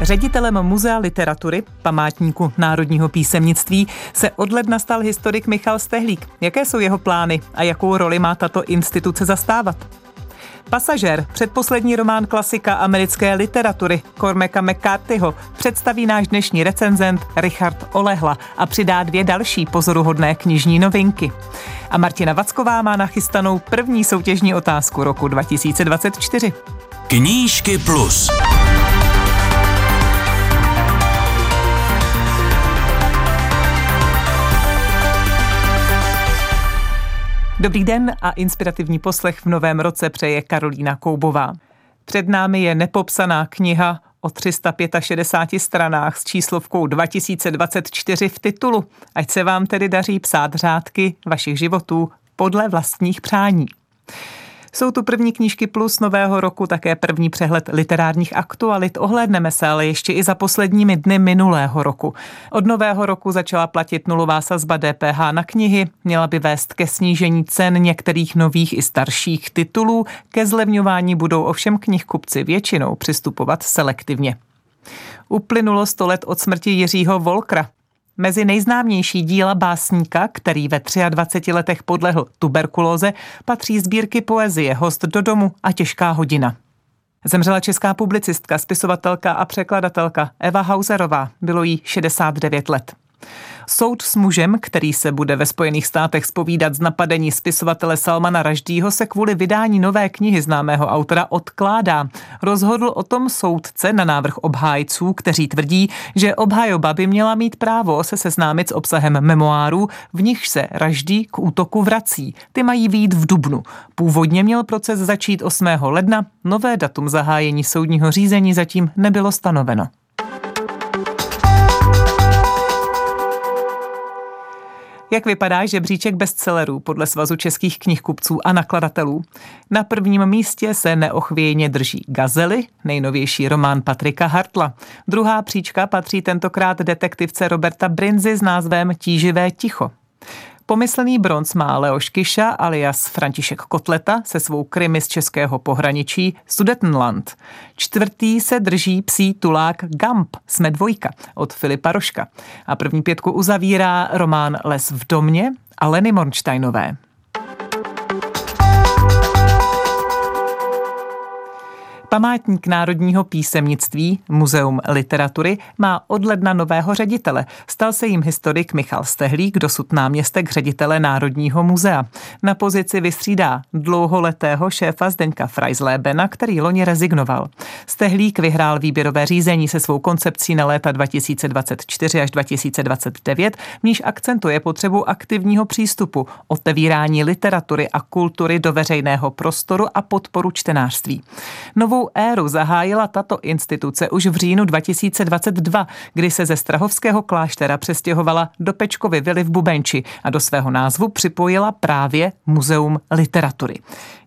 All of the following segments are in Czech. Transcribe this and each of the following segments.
Ředitelem Muzea literatury, památníku národního písemnictví, se od ledna stal historik Michal Stehlík. Jaké jsou jeho plány a jakou roli má tato instituce zastávat? Pasažér, předposlední román klasika americké literatury Cormaca McCarthyho, představí náš dnešní recenzent Richard Olehla a přidá dvě další pozoruhodné knižní novinky. A Martina Vacková má nachystanou první soutěžní otázku roku 2024. Knížky plus. Dobrý den a inspirativní poslech v novém roce přeje Karolína Koubová. Před námi je nepopsaná kniha o 365 stranách s číslovkou 2024 v titulu. Ať se vám tedy daří psát řádky vašich životů podle vlastních přání. Jsou tu první knížky plus nového roku, také první přehled literárních aktualit. Ohlédneme se ale ještě i za posledními dny minulého roku. Od nového roku začala platit nulová sazba DPH na knihy, měla by vést ke snížení cen některých nových i starších titulů. Ke zlevňování budou ovšem knihkupci většinou přistupovat selektivně. Uplynulo sto let od smrti Jiřího Volkra. Mezi nejznámější díla básníka, který ve 23 letech podlehl tuberkulóze, patří sbírky poezie Host do domu a Těžká hodina. Zemřela česká publicistka, spisovatelka a překladatelka Eva Hauserová. Bylo jí 69 let. Soud s mužem, který se bude ve Spojených státech spovídat z napadení spisovatele Salmana Raždího, se kvůli vydání nové knihy známého autora odkládá. Rozhodl o tom soudce na návrh obhájců, kteří tvrdí, že obhajoba by měla mít právo se seznámit s obsahem memoárů, v nichž se Raždí k útoku vrací. Ty mají výjít v Dubnu. Původně měl proces začít 8. ledna, nové datum zahájení soudního řízení zatím nebylo stanoveno. Jak vypadá žebříček bestsellerů podle Svazu českých knihkupců a nakladatelů? Na prvním místě se neochvějně drží Gazely, nejnovější román Patrika Hartla. Druhá příčka patří tentokrát detektivce Roberta Brinzy s názvem Tíživé ticho. Pomyslný bronz má Leoš Kiša alias František Kotleta se svou krymy z českého pohraničí Sudetenland. Čtvrtý se drží psí tulák Gamp, jsme dvojka, od Filipa Roška. A první pětku uzavírá román Les v domě a Leny Mornsteinové. Památník národního písemnictví, Muzeum literatury, má od ledna nového ředitele. Stal se jim historik Michal Stehlík, dosud náměstek ředitele Národního muzea. Na pozici vystřídá dlouholetého šéfa Zdeňka Freislebena, který loni rezignoval. Stehlík vyhrál výběrové řízení se svou koncepcí na léta 2024 až 2029, v níž akcentuje potřebu aktivního přístupu, otevírání literatury a kultury do veřejného prostoru a podporu čtenářství. Novou novou éru zahájila tato instituce už v říjnu 2022, kdy se ze Strahovského kláštera přestěhovala do Pečkovy vily v Bubenči a do svého názvu připojila právě Muzeum literatury.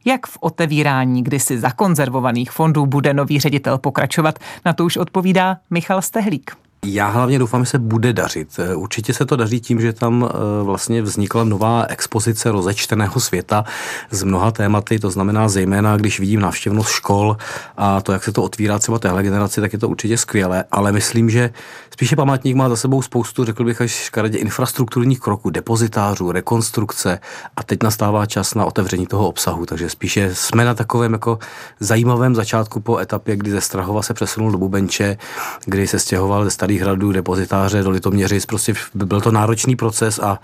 Jak v otevírání kdysi zakonzervovaných fondů bude nový ředitel pokračovat, na to už odpovídá Michal Stehlík. Já hlavně doufám, že se bude dařit. Eh, určitě se to daří tím, že tam eh, vlastně vznikla nová expozice rozečteného světa z mnoha tématy, to znamená zejména, když vidím návštěvnost škol a to, jak se to otvírá třeba téhle generaci, tak je to určitě skvělé, ale myslím, že spíše památník má za sebou spoustu, řekl bych až škaredě, infrastrukturních kroků, depozitářů, rekonstrukce a teď nastává čas na otevření toho obsahu, takže spíše jsme na takovém jako zajímavém začátku po etapě, kdy ze Strahova se přesunul do Bubenče, kdy se stěhoval ze starých hradů, depozitáře do Litoměřic. Prostě byl to náročný proces a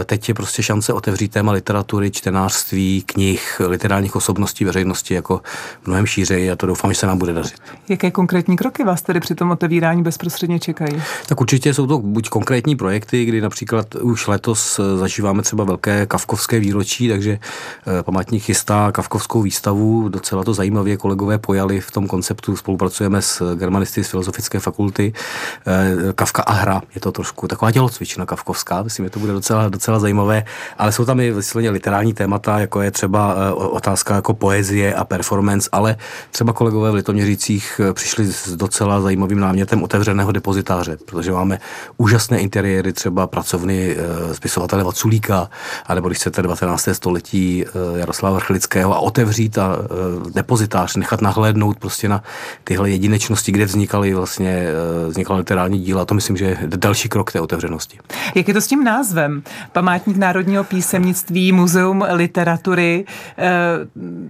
e, teď je prostě šance otevřít téma literatury, čtenářství, knih, literárních osobností veřejnosti jako mnohem šířeji a to doufám, že se nám bude dařit. Jaké konkrétní kroky vás tedy při tom otevírání bezprostředně čekají? Tak určitě jsou to buď konkrétní projekty, kdy například už letos e, zažíváme třeba velké kavkovské výročí, takže e, památník chystá kavkovskou výstavu, docela to zajímavě kolegové pojali v tom konceptu, spolupracujeme s germanisty z Filozofické fakulty, Kavka a hra, je to trošku taková tělocvična kavkovská, myslím, že to bude docela, docela zajímavé, ale jsou tam i vysloveně literární témata, jako je třeba otázka jako poezie a performance, ale třeba kolegové v Litoměřících přišli s docela zajímavým námětem otevřeného depozitáře, protože máme úžasné interiéry, třeba pracovny spisovatele Vaculíka, anebo když chcete 19. století Jaroslava Vrchlického a otevřít a depozitář, nechat nahlédnout prostě na tyhle jedinečnosti, kde vznikaly vlastně eh, literární díla. To myslím, že je další krok té otevřenosti. Jak je to s tím názvem? Památník národního písemnictví, muzeum literatury, eh,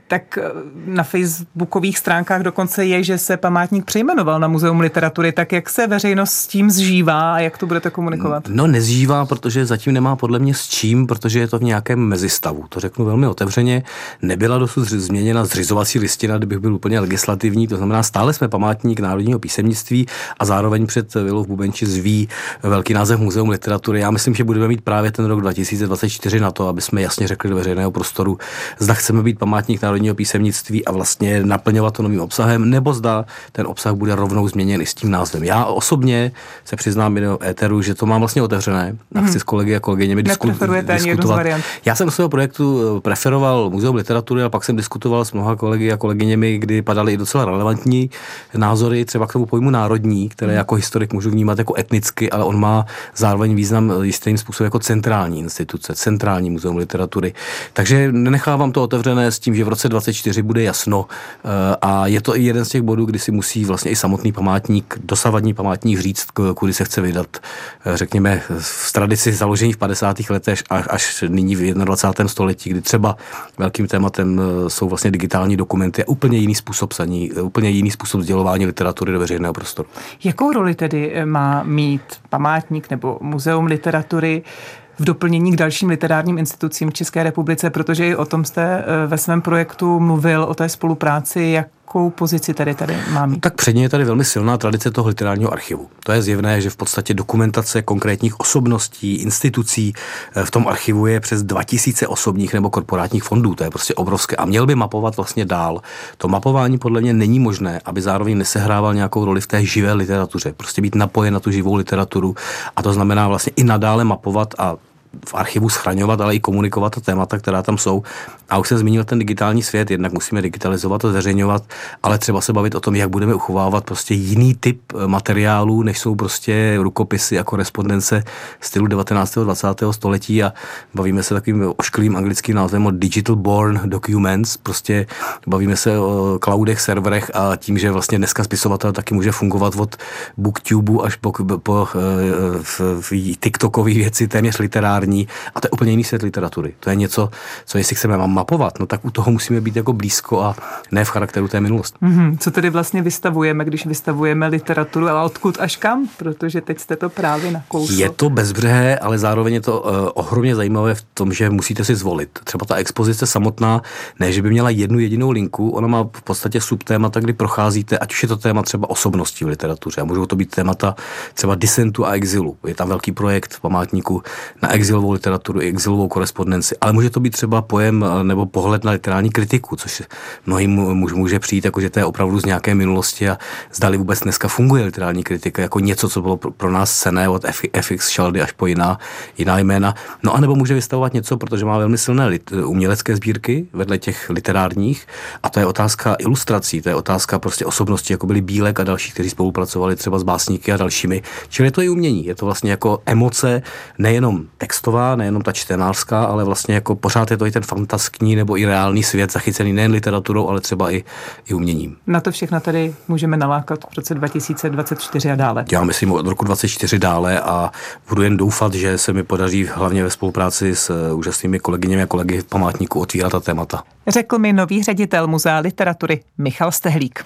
tak na facebookových stránkách dokonce je, že se památník přejmenoval na muzeum literatury. Tak jak se veřejnost s tím zžívá a jak to budete komunikovat? No nezžívá, protože zatím nemá podle mě s čím, protože je to v nějakém mezistavu. To řeknu velmi otevřeně. Nebyla dosud změněna zřizovací listina, kdybych byl úplně legislativní, to znamená stále jsme památník národního písemnictví a zároveň před Vilou v Bubenči zví velký název Muzeum literatury. Já myslím, že budeme mít právě ten rok 2024 na to, aby jsme jasně řekli do veřejného prostoru, zda chceme být památník národního písemnictví a vlastně naplňovat to novým obsahem, nebo zda ten obsah bude rovnou změněn i s tím názvem. Já osobně se přiznám do éteru, že to mám vlastně otevřené. A chci s kolegy a kolegyněmi diskutovat. Já jsem svého projektu eh, preferoval Muzeum literatury a pak jsem diskutoval s mnoha kolegy a kolegyněmi, kdy padaly i docela relevantní názory třeba k tomu pojmu národní, které hmm. jako historik můžu vnímat jako etnicky, ale on má zároveň význam jistým způsobem jako centrální instituce, centrální muzeum literatury. Takže nenechávám to otevřené s tím, že v roce 24 bude jasno eh, a je to i jeden z těch bodů, kdy si musí vlastně i samotný památník, dosavadní památník říct, kudy se chce vydat, eh, řekněme, v tradici založení v 50. letech až nyní v 21. století, kdy třeba velkým tématem eh, jsou vlastně digitální dokumenty a úplně jiný způsob saní, úplně jiný způsob sdělování literatury do veřejného prostoru. Jakou roli tedy eh, má mít památník nebo muzeum literatury v doplnění k dalším literárním institucím v České republice, protože i o tom jste eh, ve svém projektu mluvil, o té spolupráci, jak jakou pozici tady tady má mít? Tak předně je tady velmi silná tradice toho literárního archivu. To je zjevné, že v podstatě dokumentace konkrétních osobností, institucí eh, v tom archivu je přes 2000 osobních nebo korporátních fondů. To je prostě obrovské. A měl by mapovat vlastně dál. To mapování podle mě není možné, aby zároveň nesehrával nějakou roli v té živé literatuře. Prostě být napojen na tu živou literaturu. A to znamená vlastně i nadále mapovat a v archivu schraňovat, ale i komunikovat ta témata, která tam jsou. A už jsem zmínil ten digitální svět, jednak musíme digitalizovat a zveřejňovat, ale třeba se bavit o tom, jak budeme uchovávat prostě jiný typ eh, materiálů, než jsou prostě rukopisy a korespondence stylu 19. 20. století a bavíme se takovým ošklým anglickým názvem o digital born documents, prostě bavíme se o cloudech, serverech a tím, že vlastně dneska spisovatel taky může fungovat od booktube až po, po, po eh, v TikTokové věci, téměř literární literární a to je úplně jiný svět literatury. To je něco, co jestli chceme mapovat, no tak u toho musíme být jako blízko a ne v charakteru té minulosti. Mm-hmm. Co tedy vlastně vystavujeme, když vystavujeme literaturu, ale odkud až kam? Protože teď jste to právě nakousl. Je to bezbřehé, ale zároveň je to uh, ohromně zajímavé v tom, že musíte si zvolit. Třeba ta expozice samotná, ne, že by měla jednu jedinou linku, ona má v podstatě subtémata, kdy procházíte, ať už je to téma třeba osobností v literatuře, a můžou to být témata třeba disentu a exilu. Je tam velký projekt v památníku na exil exilovou literaturu i exilovou korespondenci, ale může to být třeba pojem eh, nebo pohled na literární kritiku, což mnohým muž může přijít, jako že to je opravdu z nějaké minulosti a zdali vůbec dneska funguje literární kritika jako něco, co bylo pro nás cené od FX Šaldy až po jiná, jiná jména. No a nebo může vystavovat něco, protože má velmi silné lit, umělecké sbírky vedle těch literárních a to je otázka ilustrací, to je otázka prostě osobnosti, jako byli Bílek a další, kteří spolupracovali třeba s básníky a dalšími. Čili je to i umění, je to vlastně jako emoce, nejenom text textová, nejenom ta čtenářská, ale vlastně jako pořád je to i ten fantaskní nebo i reálný svět zachycený nejen literaturou, ale třeba i, i uměním. Na to všechno tady můžeme nalákat v roce 2024 a dále. Já myslím od roku 2024 dále a budu jen doufat, že se mi podaří hlavně ve spolupráci s eh, úžasnými kolegyněmi a kolegy v památníku otvírat ta témata. Řekl mi nový ředitel Muzea literatury Michal Stehlík.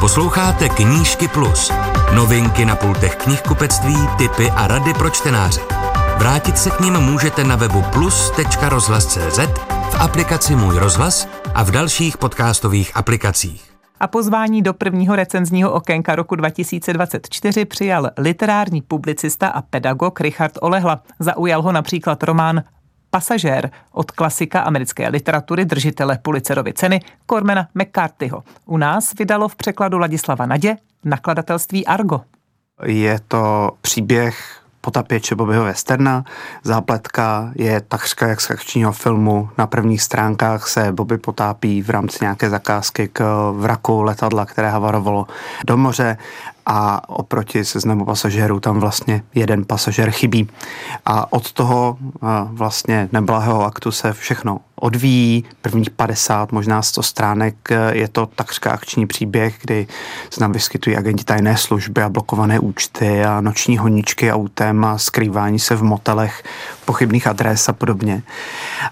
Posloucháte Knížky Plus. Novinky na pultech knihkupectví, typy a rady pro čtenáře. Vrátit se k ním můžete na webu plus.rozhlas.cz, v aplikaci Můj rozhlas a v dalších podcastových aplikacích. A pozvání do prvního recenzního okénka roku 2024 přijal literární publicista a pedagog Richard Olehla. Zaujal ho například román Pasažér od klasika americké literatury držitele Pulitzerovy ceny Cormana McCarthyho. U nás vydalo v překladu Ladislava Nadě nakladatelství Argo. Je to příběh potapěče Bobbyho Westerna. Zápletka je takřka jak z akčního filmu. Na prvních stránkách se Bobby potápí v rámci nějaké zakázky k vraku letadla, které havarovalo do moře a oproti seznamu pasažérů tam vlastně jeden pasažér chybí. A od toho vlastně neblahého aktu se všechno odvíjí. Prvních 50, možná 100 stránek je to takřka akční příběh, kdy se nám vyskytují agenti tajné služby a blokované účty a noční honičky autem a skrývání se v motelech pochybných adres a podobně.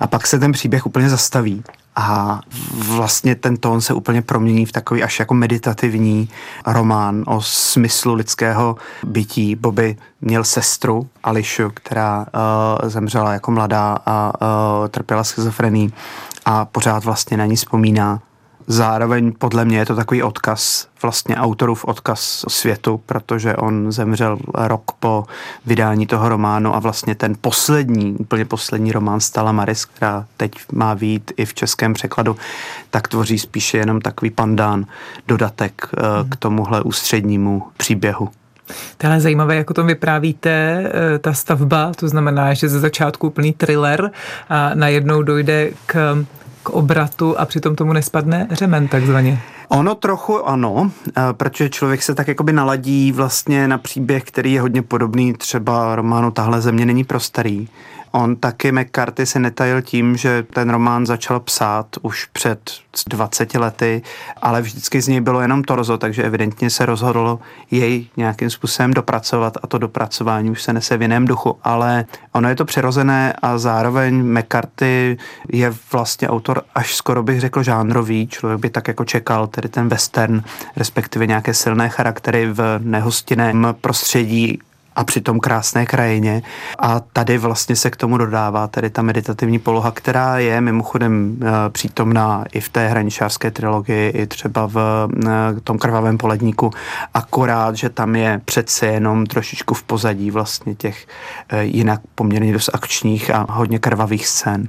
A pak se ten příběh úplně zastaví a vlastně ten tón se úplně promění v takový až jako meditativní román o smyslu lidského bytí. Bobby měl sestru Ališu, která uh, zemřela jako mladá a uh, trpěla schizofrení a pořád vlastně na ní vzpomíná Zároveň podle mě je to takový odkaz, vlastně autorův odkaz světu, protože on zemřel rok po vydání toho románu a vlastně ten poslední, úplně poslední román Stala Maris, která teď má být i v českém překladu, tak tvoří spíše jenom takový pandán, dodatek eh, k tomuhle ústřednímu příběhu. To je zajímavé, jak o tom vyprávíte, eh, ta stavba, to znamená, že ze začátku úplný thriller a najednou dojde k k obratu a přitom tomu nespadne řemen takzvaně. Ono trochu ano, eh, protože člověk se tak jakoby naladí vlastně na příběh, který je hodně podobný třeba románu Tahle země není pro starý. On taky McCarthy se netajil tím, že ten román začal psát už před 20 lety, ale vždycky z něj bylo jenom torzo, takže evidentně se rozhodlo jej nějakým způsobem dopracovat a to dopracování už se nese v jiném duchu, ale ono je to přirozené a zároveň McCarthy je vlastně autor až skoro bych řekl žánrový, člověk by tak jako čekal, tedy ten western, respektive nějaké silné charaktery v nehostinném prostředí a přitom krásné krajině. A tady vlastně se k tomu dodává tedy ta meditativní poloha, která je mimochodem eh, přítomná i v té hraničářské trilogii, i třeba v eh, tom krvavém poledníku. Akorát, že tam je přece jenom trošičku v pozadí vlastně těch eh, jinak poměrně dost akčních a hodně krvavých scén.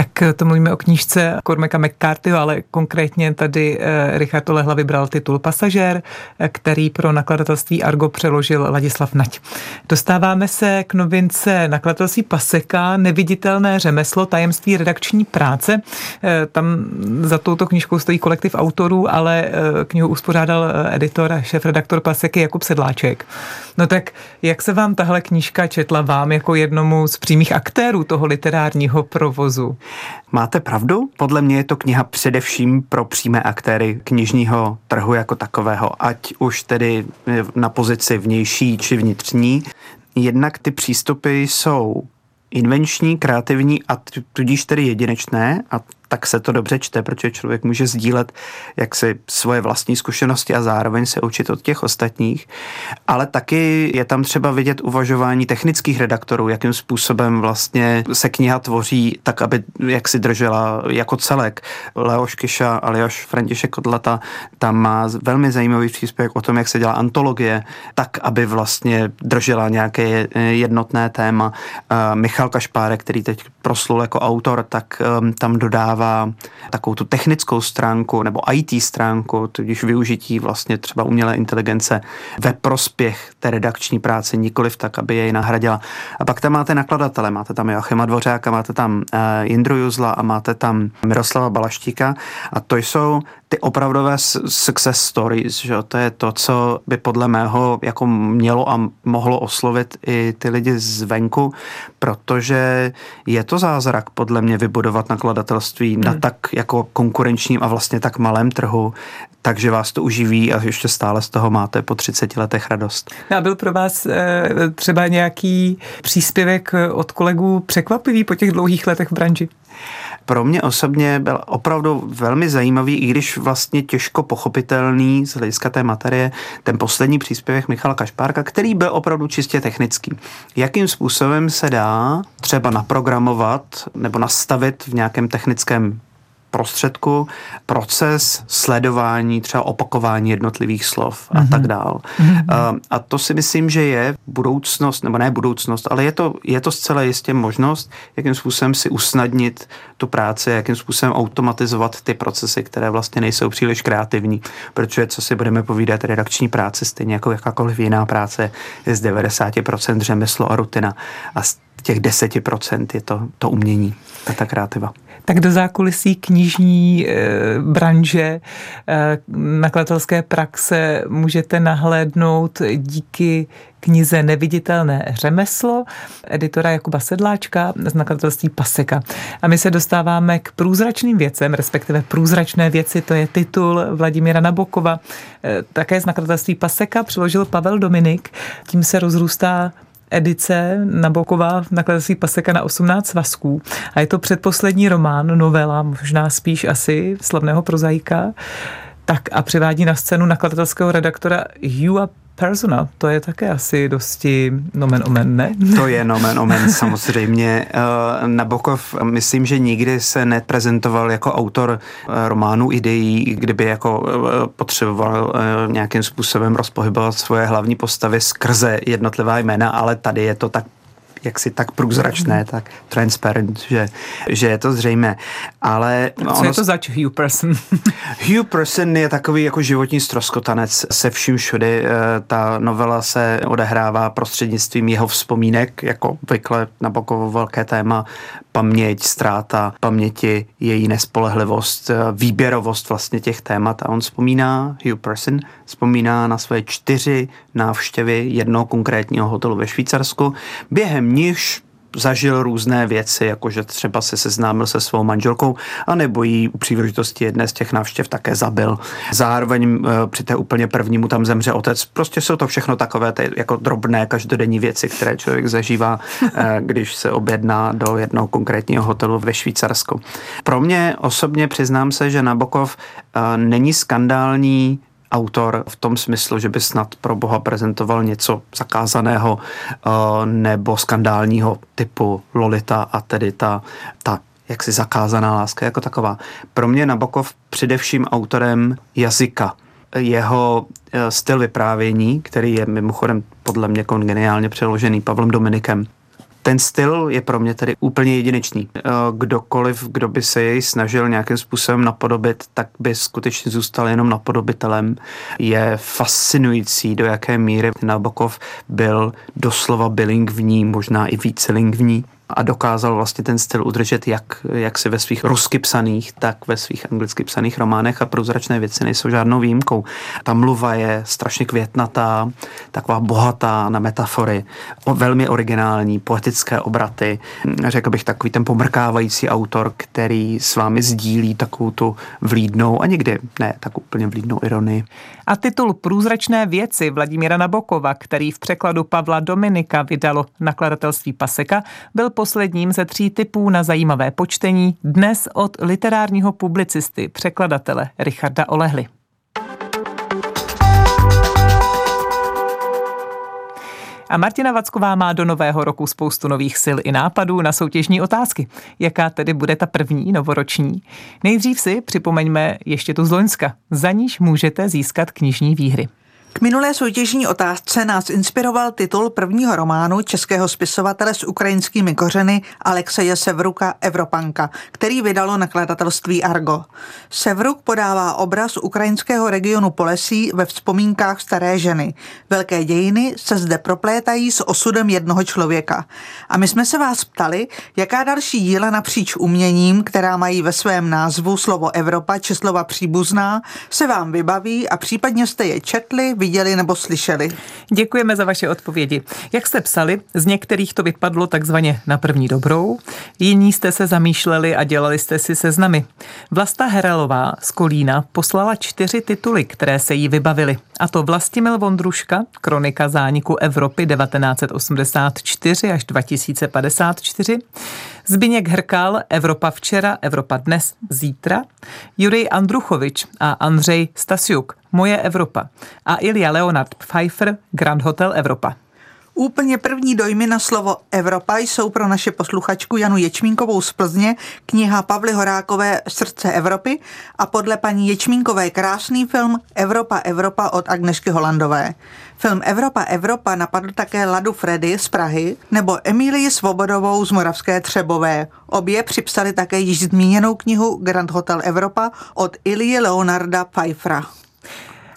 Tak eh, to mluvíme o knížce Cormaca McCarthyho, ale konkrétně tady eh, Richard Olehla vybral titul Pasažér, eh, který pro nakladatelství Argo přeložil Ladislav Nať. Dostáváme se k novince nakladatelství Paseka, neviditelné řemeslo, tajemství redakční práce. Tam za touto knížkou stojí kolektiv autorů, ale knihu uspořádal editor a šéf-redaktor Paseky Jakub Sedláček. No tak jak se vám tahle knížka četla vám jako jednomu z přímých aktérů toho literárního provozu? Máte pravdu? Podle mě je to kniha především pro přímé aktéry knižního trhu jako takového, ať už tedy na pozici vnější či vnitřní. Jednak ty přístupy jsou invenční, kreativní a tudíž tedy jedinečné a tak se to dobře čte, protože člověk může sdílet jaksi svoje vlastní zkušenosti a zároveň se učit od těch ostatních. Ale taky je tam třeba vidět uvažování technických redaktorů, jakým způsobem vlastně se kniha tvoří tak, aby jak si držela jako celek. Leoš Kiša alias František Kodlata tam má velmi zajímavý příspěvek o tom, jak se dělá antologie, tak, aby vlastně držela nějaké jednotné téma. Michal Kašpárek, který teď proslul jako autor, tak um, tam dodává dává takovou tu technickou stránku nebo IT stránku, tudíž využití vlastně třeba umělé inteligence ve prospěch té redakční práce, nikoliv tak, aby jej nahradila. A pak tam máte nakladatele, máte tam Joachima Dvořáka, máte tam uh, Jindru Juzla a máte tam Miroslava Balaštíka a to jsou ty opravdové success stories, že to je to, co by podle mého jako mělo a mohlo oslovit i ty lidi zvenku, protože je to zázrak podle mě vybudovat nakladatelství hmm. na tak jako konkurenčním a vlastně tak malém trhu, takže vás to uživí a ještě stále z toho máte po 30 letech radost. A byl pro vás e, třeba nějaký příspěvek od kolegů překvapivý po těch dlouhých letech v branži? Pro mě osobně byl opravdu velmi zajímavý, i když vlastně těžko pochopitelný z hlediska té materie, ten poslední příspěvek Michala Kašpárka, který byl opravdu čistě technický. Jakým způsobem se dá třeba naprogramovat nebo nastavit v nějakém technickém prostředku proces sledování, třeba opakování jednotlivých slov a mm-hmm. tak dál. Mm-hmm. A to si myslím, že je budoucnost, nebo ne budoucnost, ale je to, je to zcela jistě možnost, jakým způsobem si usnadnit tu práci, jakým způsobem automatizovat ty procesy, které vlastně nejsou příliš kreativní, protože co si budeme povídat, redakční práce, stejně jako jakákoliv jiná práce, je z 90% řemeslo a rutina a z těch 10% je to, to umění, ta, ta kreativa tak do zákulisí knižní e, branže, e, nakladatelské praxe můžete nahlédnout díky knize Neviditelné řemeslo editora Jakuba Sedláčka z nakladatelství Paseka. A my se dostáváme k průzračným věcem, respektive průzračné věci, to je titul Vladimíra Nabokova, e, také z nakladatelství Paseka přiložil Pavel Dominik. Tím se rozrůstá edice Naboková v nakladatelství Paseka na 18 svazků. A je to předposlední román, novela, možná spíš asi slavného prozaika. Tak a přivádí na scénu nakladatelského redaktora Hugha Persona, to je také asi dosti nomen omen, ne? To je nomen omen, samozřejmě. Eh, Nabokov, myslím, že nikdy se neprezentoval jako autor eh, románu ideí, kdyby jako eh, potřeboval nějakým způsobem rozpohybovat svoje hlavní postavy skrze jednotlivá jména, ale tady je to tak jaksi tak průzračné, tak transparent, že, že je to zřejmé. Ale Co ono, je to zač Hugh Person? Hugh Person je takový jako životní stroskotanec se vším všudy. Eh, ta novela se odehrává prostřednictvím jeho vzpomínek, jako vykle na bokovo velké téma paměť, ztráta paměti, její nespolehlivost, eh, výběrovost vlastně těch témat. A on vzpomíná, Hugh Person, vzpomíná na své čtyři návštěvy jednoho konkrétního hotelu ve Švýcarsku, během nichž zažil různé věci, jakože třeba se seznámil se svou manželkou, anebo jí u příležitosti jedné z těch návštěv také zabil. Zároveň eh, při té úplně první mu tam zemře otec. Prostě jsou to všechno takové ty jako drobné každodenní věci, které člověk zažívá, eh, když se objedná do jednoho konkrétního hotelu ve Švýcarsku. Pro mě osobně přiznám se, že Nabokov eh, není skandální autor v tom smyslu, že by snad pro boha prezentoval něco zakázaného uh, nebo skandálního typu Lolita a tedy ta, ta jaksi zakázaná láska jako taková. Pro mě Nabokov především autorem jazyka. Jeho eh, styl vyprávění, který je mimochodem podle mě geniálně přeložený Pavlem Dominikem, ten styl je pro mě tedy úplně jedinečný. Eh, kdokoliv, kdo by se jej snažil nějakým způsobem napodobit, tak by skutečně zůstal jenom napodobitelem. Je fascinující, do jaké míry Nabokov byl doslova bilingvní, možná i vícelingvní a dokázal vlastně ten styl udržet jak, jak si ve svých rusky psaných, tak ve svých anglicky psaných románech a průzračné věci nejsou žádnou výjimkou. Ta mluva je strašně květnatá, taková bohatá na metafory, velmi originální, poetické obraty. Řekl bych takový ten pomrkávající autor, který s vámi sdílí takovou tu vlídnou a někdy ne tak úplně vlídnou ironii. A titul Průzračné věci Vladimíra Nabokova, který v překladu Pavla Dominika vydalo nakladatelství Paseka, byl posledním ze tří typů na zajímavé počtení dnes od literárního publicisty, překladatele Richarda Olehly. A Martina Vacková má do nového roku spoustu nových sil i nápadů na soutěžní otázky. Jaká tedy bude ta první novoroční? Nejdřív si připomeňme ještě tu z Loňska. Za níž můžete získat knižní výhry. K minulé soutěžní otázce nás inspiroval titul prvního románu českého spisovatele s ukrajinskými kořeny Alexeje Sevruka Evropanka, který vydalo nakladatelství Argo. Sevruk podává obraz ukrajinského regionu Polesí ve vzpomínkách staré ženy. Velké dějiny se zde proplétají s osudem jednoho člověka. A my jsme se vás ptali, jaká další díla napříč uměním, která mají ve svém názvu slovo Evropa či slova příbuzná, se vám vybaví a případně jste je četli, viděli nebo slyšeli. Děkujeme za vaše odpovědi. Jak jste psali, z některých to vypadlo takzvaně na první dobrou, jiní jste se zamýšleli a dělali jste si seznamy. Vlasta Herelová z Kolína poslala čtyři tituly, které se jí vybavily. A to Vlastimil Vondruška, kronika zániku Evropy 1984 až 2054, Zbyněk Hrkal, Evropa včera, Evropa dnes, zítra, Jurij Andruchovič a Andřej Stasiuk, Moje Evropa a Ilja Leonard Pfeiffer, Grand Hotel Evropa. Úplně první dojmy na slovo Evropa jsou pro naše posluchačku Janu Ječmínkovou z Plzně kniha Pavly Horákové Srdce Evropy a podle paní Ječmínkové krásný film Evropa Evropa od Agnešky Holandové. Film Evropa Evropa napadl také Ladu Freddy z Prahy nebo Emílii Svobodovou z Moravské Třebové. Obě připsali také již zmíněnou knihu Grand Hotel Evropa od Ilie Leonarda Pfeiffera.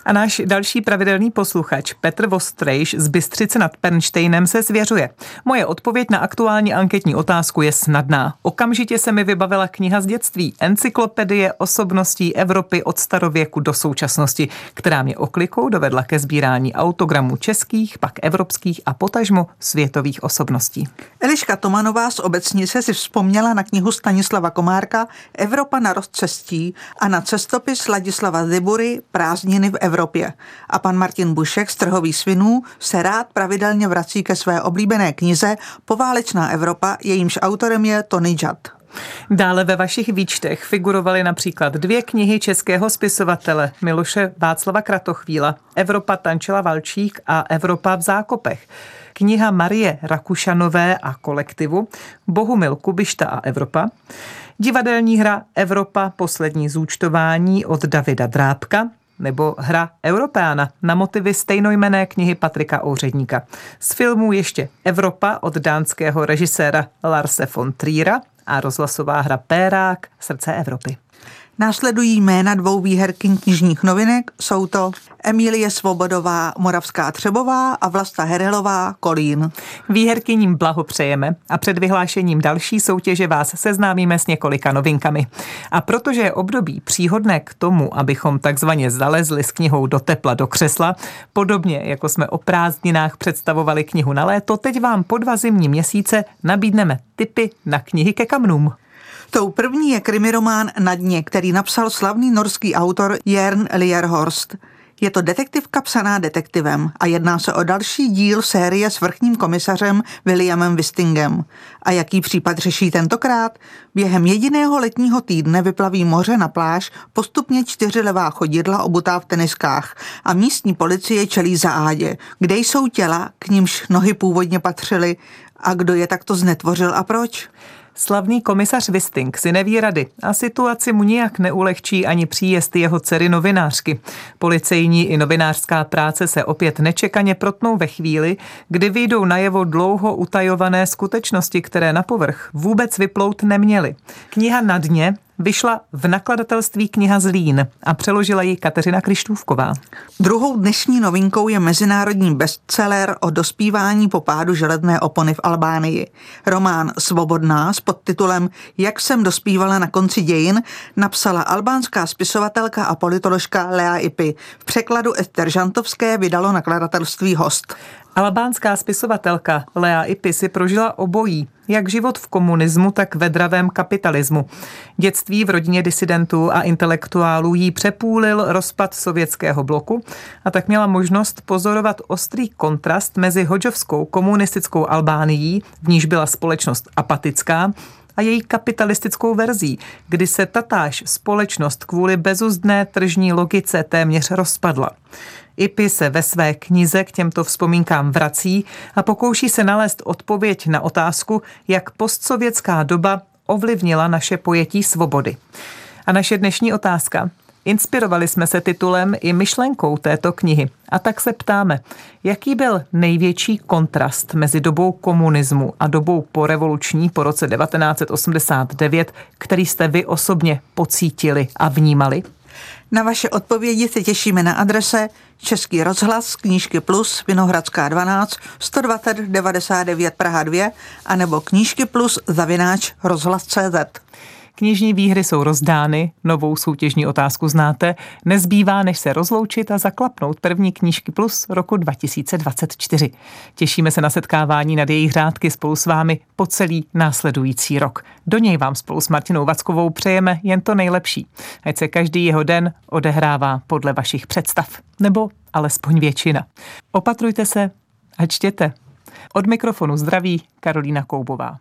A náš další pravidelný posluchač Petr Vostrejš z Bystřice nad Pernštejnem se svěřuje. Moje odpověď na aktuální anketní otázku je snadná. Okamžitě se mi vybavila kniha z dětství, encyklopedie osobností Evropy od starověku do současnosti, která mě oklikou dovedla ke sbírání autogramů českých, pak evropských a potažmo světových osobností. Eliška Tomanová z Obecnice si vzpomněla na knihu Stanislava Komárka Evropa na rozcestí a na cestopis Ladislava Zibury Prázdniny v Evropě Evropě. A pan Martin Bušek z Trhových svinů se rád pravidelně vrací ke své oblíbené knize Poválečná Evropa, jejímž autorem je Tony Judd. Dále ve vašich výčtech figurovaly například dvě knihy českého spisovatele Miloše Václava Kratochvíla Evropa Tančela Valčík a Evropa v zákopech. Kniha Marie Rakušanové a kolektivu Bohumil Kubišta a Evropa. Divadelní hra Evropa poslední zúčtování od Davida Drábka nebo hra Europeana na motivy stejnojmené knihy Patrika Ouředníka. Z filmů ještě Evropa od dánského režiséra Larse von Triera a rozhlasová hra Pérák Srdce Evropy. Následují jména dvou výherkyň knižních novinek, jsou to Emílie Svobodová, Moravská Třebová a Vlasta Herelová, Kolín. Výherkyním blahopřejeme a před vyhlášením další soutěže vás seznámíme s několika novinkami. A protože je období příhodné k tomu, abychom takzvaně zalezli s knihou do tepla do křesla, podobně jako jsme o prázdninách představovali knihu na léto, teď vám po dva zimní měsíce nabídneme tipy na knihy ke kamnům. Tou první je krimiromán Na dně, který napsal slavný norský autor Jern Lierhorst. Je to detektivka psaná detektivem a jedná se o další díl série s vrchním komisařem Williamem Wistingem. A jaký případ řeší tentokrát? Během jediného letního týdne vyplaví moře na pláž postupně čtyři levá chodidla obutá v teniskách a místní policie čelí za ádě, kde jsou těla, k nímž nohy původně patřily a kdo je takto znetvořil a proč? Slavný komisař Wisting si neví rady a situaci mu nijak neulehčí ani příjezd jeho dcery novinářky. Policejní i novinářská práce se opět nečekaně protnou ve chvíli, kdy vyjdou najevo dlouho utajované skutečnosti, které na povrch vůbec vyplout neměly. Kniha na dně vyšla v nakladatelství kniha Zlín a přeložila ji Kateřina Krištůvková. Druhou dnešní novinkou je mezinárodní bestseller o dospívání po pádu železné opony v Albánii. Román Svobodná s podtitulem Jak jsem dospívala na konci dějin napsala albánská spisovatelka a politoložka Lea Ipy. V překladu Ester Žantovské vydalo nakladatelství Host. Albánská spisovatelka Lea Ipy si prožila obojí, jak život v komunismu, tak ve dravém kapitalismu. Dětství v rodině disidentů a intelektuálů jí přepůlil rozpad sovětského bloku a tak měla možnost pozorovat ostrý kontrast mezi hodžovskou komunistickou Albánií, v níž byla společnost apatická, a její kapitalistickou verzí, kdy se tatáž společnost kvůli bezuzdné tržní logice téměř rozpadla. Ipy se ve své knize k těmto vzpomínkám vrací a pokouší se nalézt odpověď na otázku, jak postsovětská doba ovlivnila naše pojetí svobody. A naše dnešní otázka. Inspirovali jsme se titulem i myšlenkou této knihy. A tak se ptáme, jaký byl největší kontrast mezi dobou komunismu a dobou porevoluční po roce 1989, který jste vy osobně pocítili a vnímali? Na vaše odpovědi se těšíme na adrese Český rozhlas, knížky plus, Vinohradská 12, 120 99 Praha 2, anebo knížky plus zavináč rozhlas.cz. Knižní výhry jsou rozdány, novou soutěžní otázku znáte, nezbývá než se rozloučit a zaklapnout první knížky plus roku 2024. Těšíme se na setkávání nad jejich řádky spolu s vámi po celý následující rok. Do něj vám spolu s Martinou Vackovou přejeme jen to nejlepší. Ať se každý jeho den odehrává podle vašich představ. Nebo alespoň většina. Opatrujte se a čtěte. Od mikrofonu zdraví Karolína Koubová.